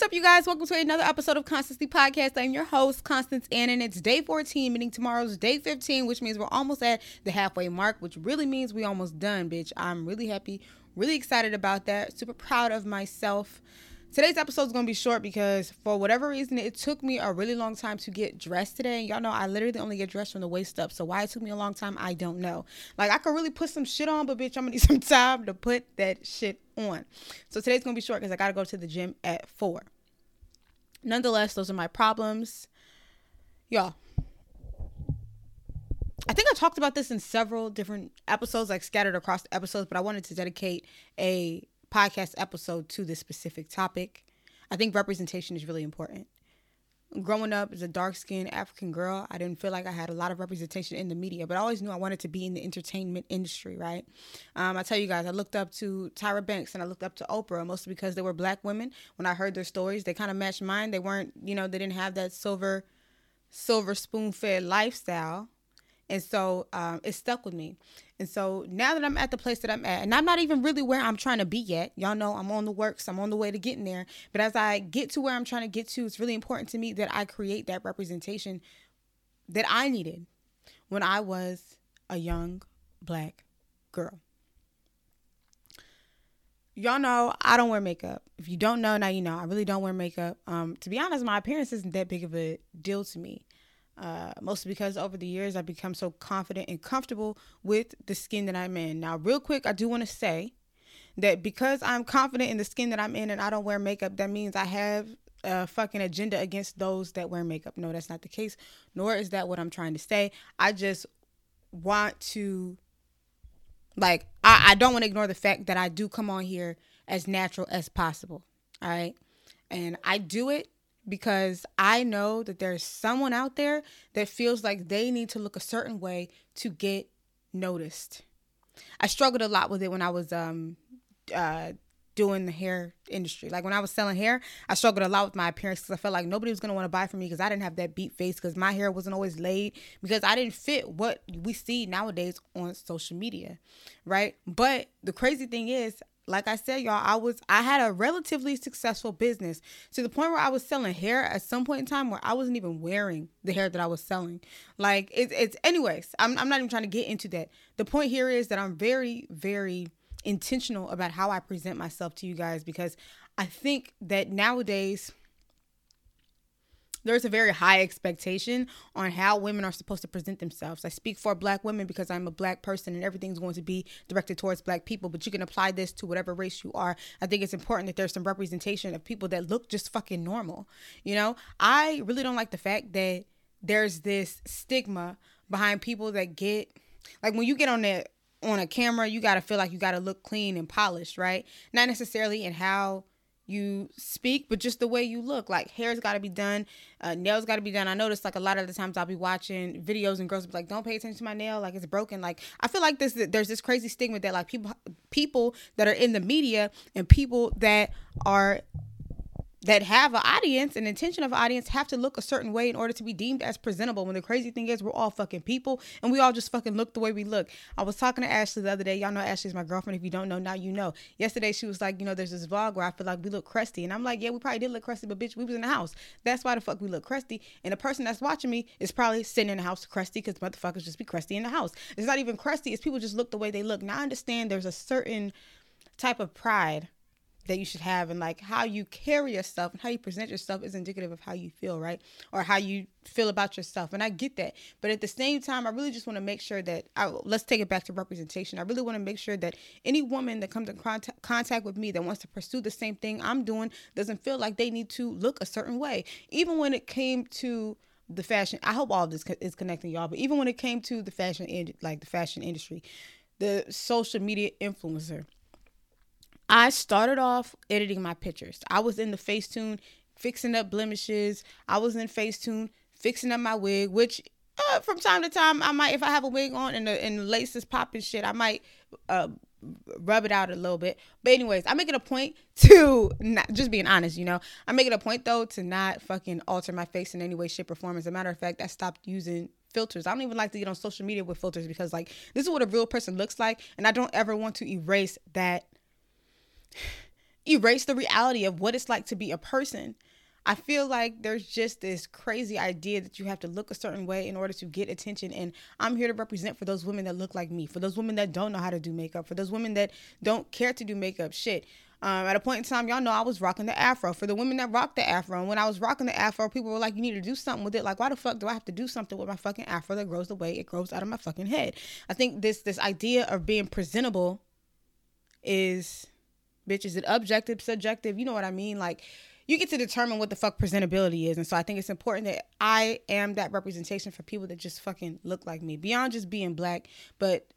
What's up, you guys? Welcome to another episode of Constance The Podcast. I'm your host, Constance Ann, and it's day 14, meaning tomorrow's day 15, which means we're almost at the halfway mark, which really means we almost done, bitch. I'm really happy, really excited about that, super proud of myself. Today's episode is going to be short because for whatever reason, it took me a really long time to get dressed today. And y'all know I literally only get dressed from the waist up. So why it took me a long time, I don't know. Like I could really put some shit on, but bitch, I'm going to need some time to put that shit on. So today's going to be short because I got to go to the gym at four. Nonetheless, those are my problems. Y'all, I think I talked about this in several different episodes, like scattered across the episodes, but I wanted to dedicate a podcast episode to this specific topic. I think representation is really important. Growing up as a dark skinned African girl, I didn't feel like I had a lot of representation in the media, but I always knew I wanted to be in the entertainment industry, right? Um, I tell you guys, I looked up to Tyra Banks and I looked up to Oprah, mostly because they were black women. When I heard their stories, they kind of matched mine. They weren't, you know, they didn't have that silver, silver spoon fed lifestyle. And so um, it stuck with me. And so now that I'm at the place that I'm at, and I'm not even really where I'm trying to be yet, y'all know I'm on the works, I'm on the way to getting there. But as I get to where I'm trying to get to, it's really important to me that I create that representation that I needed when I was a young black girl. Y'all know I don't wear makeup. If you don't know, now you know. I really don't wear makeup. Um, to be honest, my appearance isn't that big of a deal to me. Uh, mostly because over the years I've become so confident and comfortable with the skin that I'm in. Now, real quick, I do want to say that because I'm confident in the skin that I'm in and I don't wear makeup, that means I have a fucking agenda against those that wear makeup. No, that's not the case, nor is that what I'm trying to say. I just want to, like, I, I don't want to ignore the fact that I do come on here as natural as possible. All right. And I do it because I know that there's someone out there that feels like they need to look a certain way to get noticed. I struggled a lot with it when I was um uh doing the hair industry. Like when I was selling hair, I struggled a lot with my appearance because I felt like nobody was gonna want to buy from me because I didn't have that beat face because my hair wasn't always laid because I didn't fit what we see nowadays on social media, right? But the crazy thing is, like I said, y'all, I was I had a relatively successful business to the point where I was selling hair at some point in time where I wasn't even wearing the hair that I was selling. Like it's it's anyways, I'm I'm not even trying to get into that. The point here is that I'm very, very intentional about how I present myself to you guys because I think that nowadays there's a very high expectation on how women are supposed to present themselves. I speak for black women because I'm a black person and everything's going to be directed towards black people, but you can apply this to whatever race you are. I think it's important that there's some representation of people that look just fucking normal. You know, I really don't like the fact that there's this stigma behind people that get like when you get on that on a camera, you got to feel like you got to look clean and polished, right? Not necessarily in how you speak, but just the way you look. Like hair's got to be done, uh, nails got to be done. I notice like a lot of the times I'll be watching videos and girls be like, "Don't pay attention to my nail, like it's broken." Like I feel like this there's this crazy stigma that like people people that are in the media and people that are that have an audience and intention of an audience have to look a certain way in order to be deemed as presentable. When the crazy thing is, we're all fucking people and we all just fucking look the way we look. I was talking to Ashley the other day. Y'all know Ashley's my girlfriend. If you don't know, now you know. Yesterday she was like, you know, there's this vlog where I feel like we look crusty. And I'm like, yeah, we probably did look crusty, but bitch, we was in the house. That's why the fuck we look crusty. And the person that's watching me is probably sitting in the house crusty because motherfuckers just be crusty in the house. It's not even crusty, it's people just look the way they look. Now I understand there's a certain type of pride that you should have and like how you carry yourself and how you present yourself is indicative of how you feel right? Or how you feel about yourself and i get that. But at the same time i really just want to make sure that I, let's take it back to representation. I really want to make sure that any woman that comes in contact, contact with me that wants to pursue the same thing i'm doing doesn't feel like they need to look a certain way. Even when it came to the fashion i hope all of this is connecting y'all but even when it came to the fashion like the fashion industry the social media influencer I started off editing my pictures. I was in the Facetune fixing up blemishes. I was in Facetune fixing up my wig, which uh, from time to time I might, if I have a wig on and the and the laces popping shit, I might uh, rub it out a little bit. But anyways, I make it a point to not just being honest, you know. I make it a point though to not fucking alter my face in any way, shape, or form. As a matter of fact, I stopped using filters. I don't even like to get on social media with filters because like this is what a real person looks like, and I don't ever want to erase that erase the reality of what it's like to be a person. I feel like there's just this crazy idea that you have to look a certain way in order to get attention. And I'm here to represent for those women that look like me, for those women that don't know how to do makeup, for those women that don't care to do makeup. Shit. Um, at a point in time, y'all know I was rocking the afro. For the women that rocked the afro, and when I was rocking the afro, people were like, "You need to do something with it." Like, why the fuck do I have to do something with my fucking afro that grows the way it grows out of my fucking head? I think this this idea of being presentable is, bitch, is it objective, subjective? You know what I mean? Like, you get to determine what the fuck presentability is. And so I think it's important that I am that representation for people that just fucking look like me, beyond just being black. But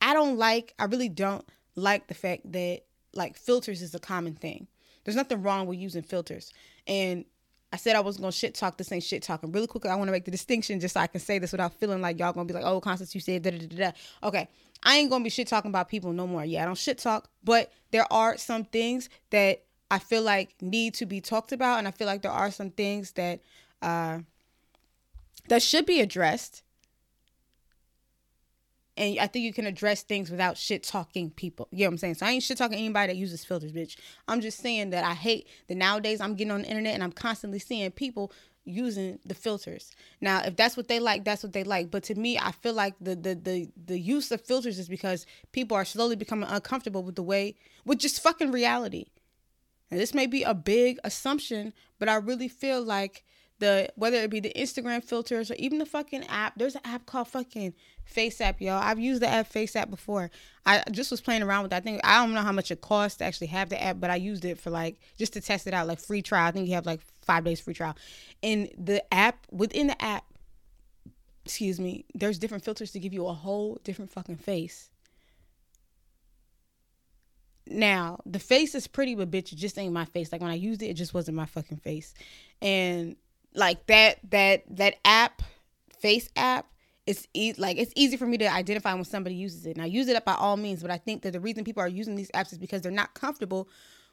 I don't like, I really don't like the fact that like filters is a common thing. There's nothing wrong with using filters. And I said I was gonna shit talk this ain't shit talking. Really quickly, I want to make the distinction just so I can say this without feeling like y'all gonna be like, oh, Constance, you said da da da da. Okay, I ain't gonna be shit talking about people no more. Yeah, I don't shit talk, but there are some things that I feel like need to be talked about, and I feel like there are some things that uh, that should be addressed. And I think you can address things without shit talking people. You know what I'm saying? So I ain't shit talking anybody that uses filters, bitch. I'm just saying that I hate that nowadays I'm getting on the internet and I'm constantly seeing people using the filters. Now, if that's what they like, that's what they like. But to me, I feel like the the the the use of filters is because people are slowly becoming uncomfortable with the way with just fucking reality. And this may be a big assumption, but I really feel like the whether it be the Instagram filters or even the fucking app. There's an app called fucking FaceApp, y'all. I've used the app FaceApp before. I just was playing around with that. I think I don't know how much it costs to actually have the app, but I used it for like just to test it out, like free trial. I think you have like five days free trial. And the app within the app, excuse me, there's different filters to give you a whole different fucking face. Now, the face is pretty, but bitch, it just ain't my face. Like when I used it, it just wasn't my fucking face. And like that that that app, face app, it's e- like it's easy for me to identify when somebody uses it. I use it up by all means, but I think that the reason people are using these apps is because they're not comfortable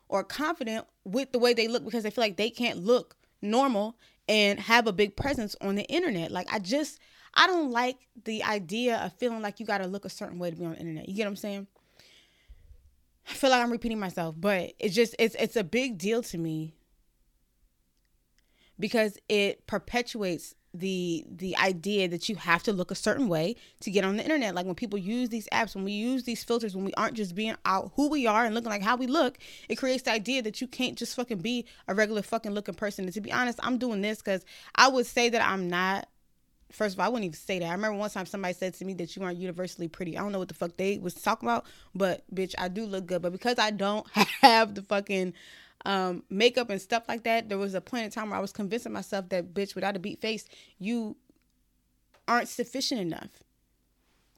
or confident with the way they look because they feel like they can't look normal and have a big presence on the internet. Like I just I don't like the idea of feeling like you got to look a certain way to be on the internet. You get what I'm saying? I feel like I'm repeating myself, but it's just it's it's a big deal to me because it perpetuates the the idea that you have to look a certain way to get on the internet like when people use these apps when we use these filters when we aren't just being out who we are and looking like how we look it creates the idea that you can't just fucking be a regular fucking looking person and to be honest i'm doing this because i would say that i'm not first of all, I wouldn't even say that. I remember one time somebody said to me that you aren't universally pretty. I don't know what the fuck they was talking about, but bitch, I do look good. But because I don't have the fucking um, makeup and stuff like that, there was a point in time where I was convincing myself that bitch, without a beat face, you aren't sufficient enough.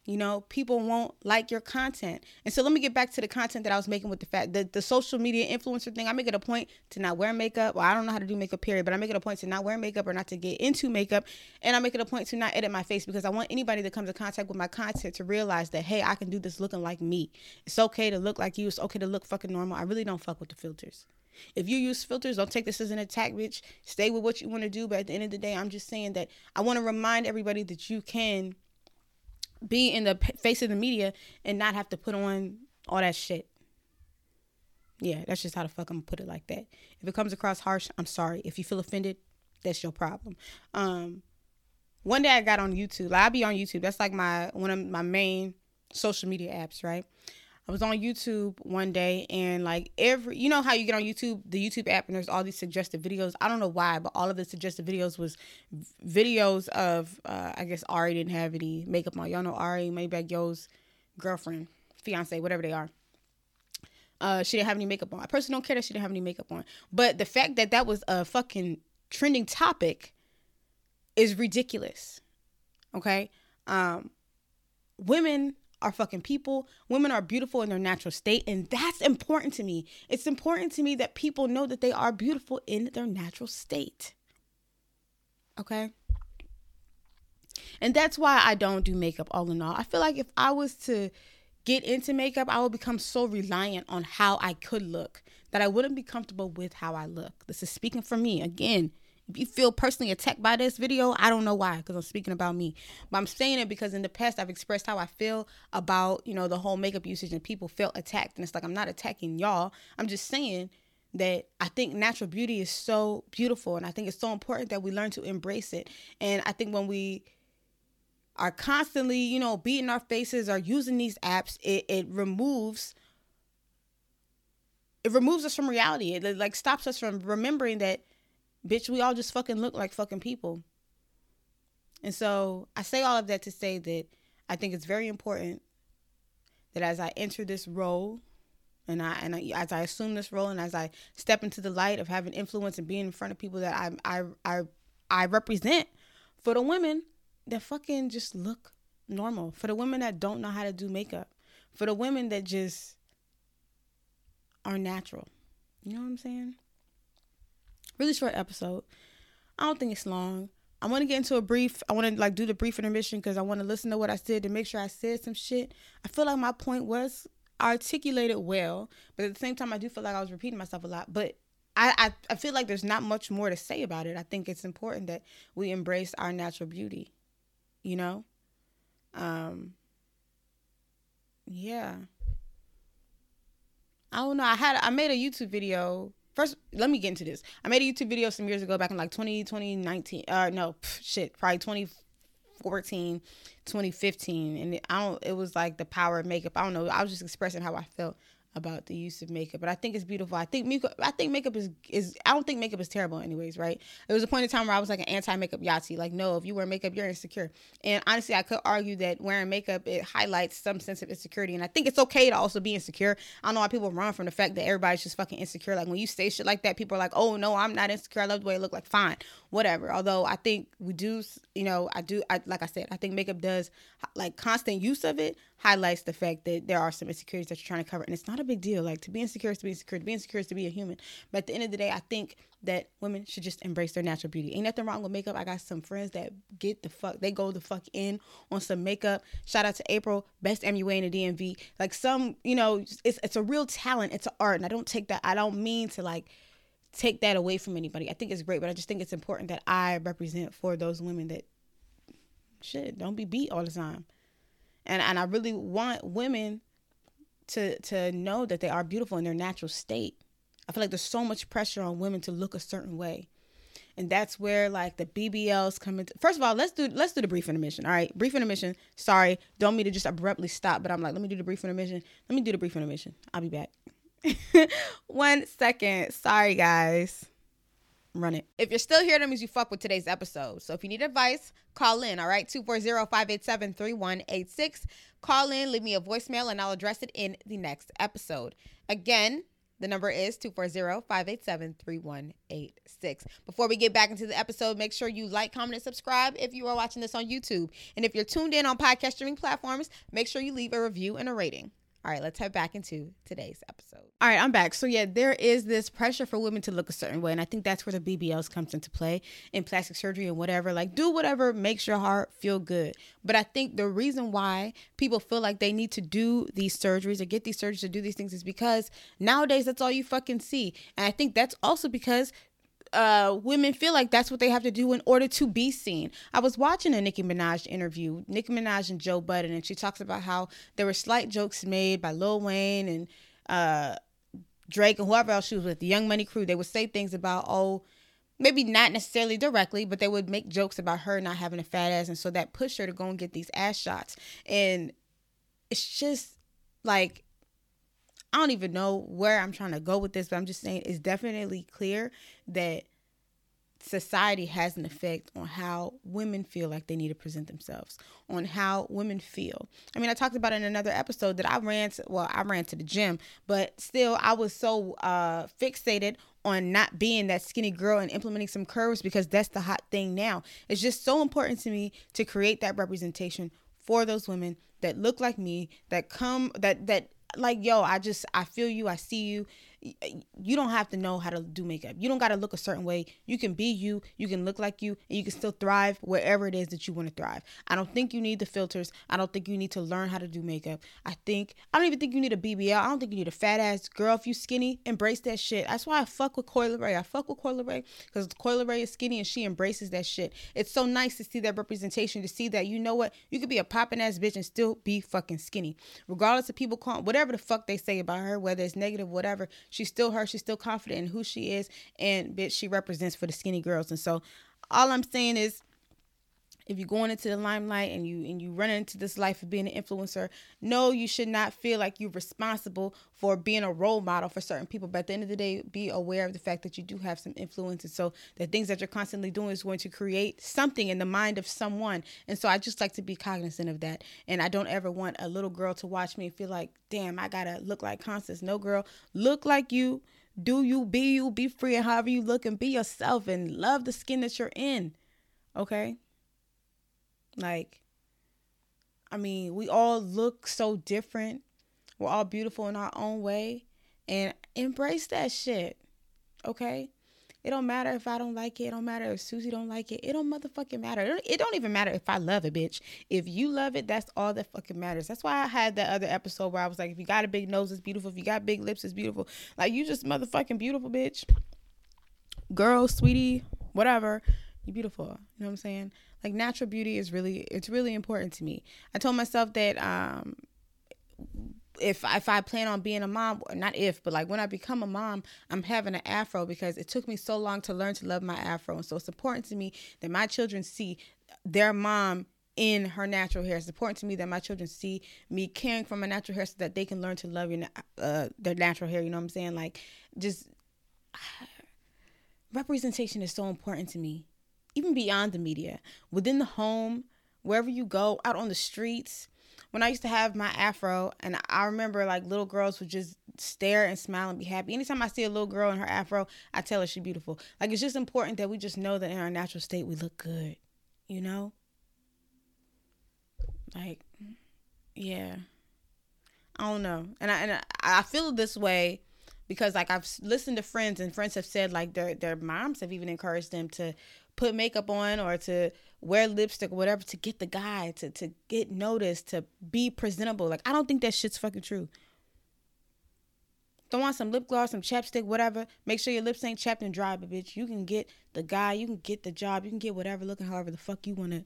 You know, people won't like your content. And so let me get back to the content that I was making with the fact that the social media influencer thing, I make it a point to not wear makeup. Well, I don't know how to do makeup period, but I make it a point to not wear makeup or not to get into makeup. And I make it a point to not edit my face because I want anybody that comes in contact with my content to realize that, hey, I can do this looking like me. It's okay to look like you. It's okay to look fucking normal. I really don't fuck with the filters. If you use filters, don't take this as an attack, bitch. Stay with what you want to do. But at the end of the day, I'm just saying that I want to remind everybody that you can be in the face of the media and not have to put on all that shit. Yeah, that's just how the fuck I'm gonna put it like that. If it comes across harsh, I'm sorry. If you feel offended, that's your problem. Um, one day I got on YouTube. Like I be on YouTube. That's like my one of my main social media apps, right? I was on YouTube one day and like every you know how you get on YouTube, the YouTube app and there's all these suggested videos. I don't know why, but all of the suggested videos was videos of uh I guess Ari didn't have any makeup on. Y'all know Ari, Moneybagg Yo's girlfriend, fiance, whatever they are. Uh she didn't have any makeup on. I personally don't care that she didn't have any makeup on. But the fact that that was a fucking trending topic is ridiculous. Okay? Um women are fucking people. Women are beautiful in their natural state, and that's important to me. It's important to me that people know that they are beautiful in their natural state. Okay? And that's why I don't do makeup all in all. I feel like if I was to get into makeup, I would become so reliant on how I could look that I wouldn't be comfortable with how I look. This is speaking for me. Again, If you feel personally attacked by this video, I don't know why, because I'm speaking about me. But I'm saying it because in the past I've expressed how I feel about, you know, the whole makeup usage and people felt attacked. And it's like I'm not attacking y'all. I'm just saying that I think natural beauty is so beautiful and I think it's so important that we learn to embrace it. And I think when we are constantly, you know, beating our faces or using these apps, it, it removes it removes us from reality. It like stops us from remembering that bitch, we all just fucking look like fucking people. And so I say all of that to say that I think it's very important that as I enter this role and I and I, as I assume this role and as I step into the light of having influence and being in front of people that I I I I represent for the women that fucking just look normal, for the women that don't know how to do makeup, for the women that just are natural. You know what I'm saying? Really short episode. I don't think it's long. I want to get into a brief. I want to like do the brief intermission because I want to listen to what I said to make sure I said some shit. I feel like my point was articulated well, but at the same time, I do feel like I was repeating myself a lot. But I, I, I feel like there's not much more to say about it. I think it's important that we embrace our natural beauty. You know, um, yeah. I don't know. I had I made a YouTube video. First, let me get into this. I made a YouTube video some years ago, back in like 20, 2019. Uh, no, pff, shit, probably 2014, 2015, and it, I don't. It was like the power of makeup. I don't know. I was just expressing how I felt about the use of makeup, but I think it's beautiful. I think makeup. I think makeup is is. I don't think makeup is terrible, anyways. Right? There was a point in time where I was like an anti makeup Yahtzee. Like, no, if you wear makeup, you're insecure. And honestly, I could argue that wearing makeup it highlights some sense of insecurity, and I think it's okay to also be insecure. I don't know why people run from the fact that everybody's just fucking insecure. Like when you say shit like that, people are like, oh no, I'm not insecure. I love the way I look. Like fine, whatever. Although I think we do, you know, I do. I like I said, I think makeup does like constant use of it highlights the fact that there are some insecurities that you're trying to cover, and it's not a big deal. Like to be insecure is to be insecure. To be insecure is to be a human. But at the end of the day, I think that women should just embrace their natural beauty. Ain't nothing wrong with makeup. I got some friends that get the fuck, they go the fuck in on some makeup. Shout out to April, best MUA in the DMV. Like some, you know, it's it's a real talent. It's an art, and I don't take that. I don't mean to like take that away from anybody. I think it's great, but I just think it's important that I represent for those women that shit don't be beat all the time and and I really want women to to know that they are beautiful in their natural state. I feel like there's so much pressure on women to look a certain way. And that's where like the BBLs come into first of all, let's do let's do the brief intermission. All right. Brief intermission. Sorry. Don't mean to just abruptly stop, but I'm like, let me do the brief intermission. Let me do the brief intermission. I'll be back. One second. Sorry guys run it. If you're still here, that means you fuck with today's episode. So if you need advice, call in, all right? 240-587-3186. Call in, leave me a voicemail, and I'll address it in the next episode. Again, the number is 240-587-3186. Before we get back into the episode, make sure you like, comment, and subscribe if you are watching this on YouTube. And if you're tuned in on podcast streaming platforms, make sure you leave a review and a rating. All right, let's head back into today's episode. All right, I'm back. So yeah, there is this pressure for women to look a certain way, and I think that's where the BBLs comes into play in plastic surgery and whatever. Like, do whatever makes your heart feel good. But I think the reason why people feel like they need to do these surgeries or get these surgeries to do these things is because nowadays that's all you fucking see, and I think that's also because uh, women feel like that's what they have to do in order to be seen. I was watching a Nicki Minaj interview, Nicki Minaj and Joe Budden, and she talks about how there were slight jokes made by Lil Wayne and uh, Drake and whoever else she was with, the Young Money crew. They would say things about, oh, maybe not necessarily directly, but they would make jokes about her not having a fat ass. And so that pushed her to go and get these ass shots. And it's just like, I don't even know where I'm trying to go with this, but I'm just saying it's definitely clear that society has an effect on how women feel like they need to present themselves, on how women feel. I mean, I talked about in another episode that I ran to, well, I ran to the gym, but still I was so uh, fixated on not being that skinny girl and implementing some curves because that's the hot thing now. It's just so important to me to create that representation for those women that look like me, that come that that like yo i just i feel you i see you you don't have to know how to do makeup. You don't got to look a certain way. You can be you, you can look like you, and you can still thrive wherever it is that you want to thrive. I don't think you need the filters. I don't think you need to learn how to do makeup. I think I don't even think you need a BBL. I don't think you need a fat ass girl if you skinny. Embrace that shit. That's why I fuck with Coi Leray. I fuck with Coi Leray because Coi Leray is skinny and she embraces that shit. It's so nice to see that representation, to see that you know what you could be a popping ass bitch and still be fucking skinny, regardless of people calling, whatever the fuck they say about her, whether it's negative, whatever. She's still her. She's still confident in who she is, and bitch, she represents for the skinny girls. And so, all I'm saying is if you're going into the limelight and you and you run into this life of being an influencer no you should not feel like you're responsible for being a role model for certain people. But at the end of the day be aware of the fact that you do have some influence and so the things that you're constantly doing is going to create something in the mind of someone. And so i just like to be cognizant of that. And i don't ever want a little girl to watch me and feel like damn i gotta look like constance. No girl look like you. Do you be you be free and however you look and be yourself and love the skin that you're in okay like, I mean, we all look so different. We're all beautiful in our own way. And embrace that shit. Okay? It don't matter if I don't like it. It don't matter if Susie don't like it. It don't motherfucking matter. It don't, it don't even matter if I love it, bitch. If you love it, that's all that fucking matters. That's why I had that other episode where I was like, if you got a big nose, it's beautiful. If you got big lips, it's beautiful. Like you just motherfucking beautiful, bitch. Girl, sweetie, whatever. You beautiful. You know what I'm saying? like natural beauty is really it's really important to me i told myself that um if if I plan on being a mom, not if, but like when I become a mom, I'm having an afro because it took me so long to learn to love my afro, and so it's important to me that my children see their mom in her natural hair. It's important to me that my children see me caring for my natural hair so that they can learn to love your, uh, their natural hair. You know what I'm saying? Like, just representation is so important to me even beyond the media, within the home, wherever you go, out on the streets. When I used to have my afro, and I remember like little girls would just stare and smile and be happy. Anytime I see a little girl in her afro, I tell her she's beautiful. Like it's just important that we just know that in our natural state we look good, you know? Like, yeah. I don't know. And I and I feel this way because like I've listened to friends and friends have said like their their moms have even encouraged them to put makeup on or to wear lipstick or whatever to get the guy to to get noticed to be presentable. Like I don't think that shit's fucking true. Don't want some lip gloss, some chapstick, whatever. Make sure your lips ain't chapped and dry, but bitch, you can get the guy, you can get the job, you can get whatever looking however the fuck you wanna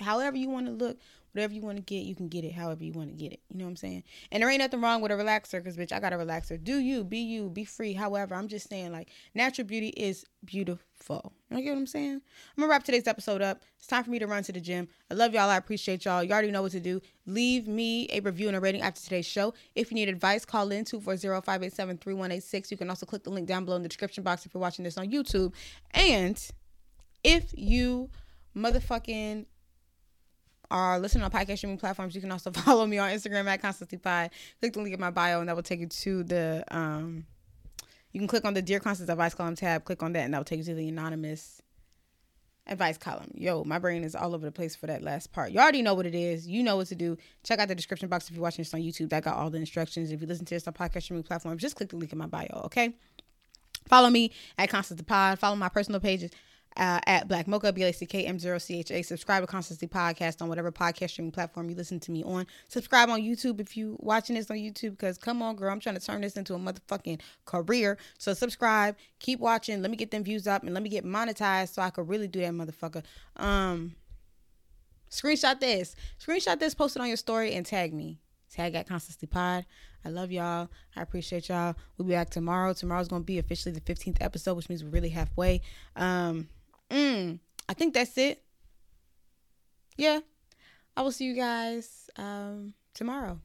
however you wanna look Whatever you want to get, you can get it however you want to get it. You know what I'm saying? And there ain't nothing wrong with a relaxer because, bitch, I got a relaxer. Do you, be you, be free. However, I'm just saying, like, natural beauty is beautiful. You get what I'm saying? I'm going to wrap today's episode up. It's time for me to run to the gym. I love y'all. I appreciate y'all. You already know what to do. Leave me a review and a rating after today's show. If you need advice, call in 240-587-3186. You can also click the link down below in the description box if you're watching this on YouTube. And if you motherfucking are listening on podcast streaming platforms, you can also follow me on Instagram at Constancethepod. Click the link in my bio, and that will take you to the. Um, you can click on the Dear Constance Advice Column tab. Click on that, and that will take you to the anonymous advice column. Yo, my brain is all over the place for that last part. You already know what it is. You know what to do. Check out the description box if you're watching this on YouTube. That got all the instructions. If you listen to this on podcast streaming platforms, just click the link in my bio. Okay. Follow me at Constance the Pod. Follow my personal pages uh, at Black Mocha, B L A C K M 0 C H A. Subscribe to Constance The Podcast on whatever podcast streaming platform you listen to me on. Subscribe on YouTube if you watching this on YouTube because come on, girl, I'm trying to turn this into a motherfucking career. So subscribe, keep watching. Let me get them views up and let me get monetized so I could really do that motherfucker. Um, screenshot this, screenshot this, post it on your story, and tag me. Tag at Constance the Pod. I love y'all. I appreciate y'all. We'll be back tomorrow. Tomorrow's gonna be officially the 15th episode, which means we're really halfway. Um, Mm, I think that's it. Yeah. I will see you guys um, tomorrow.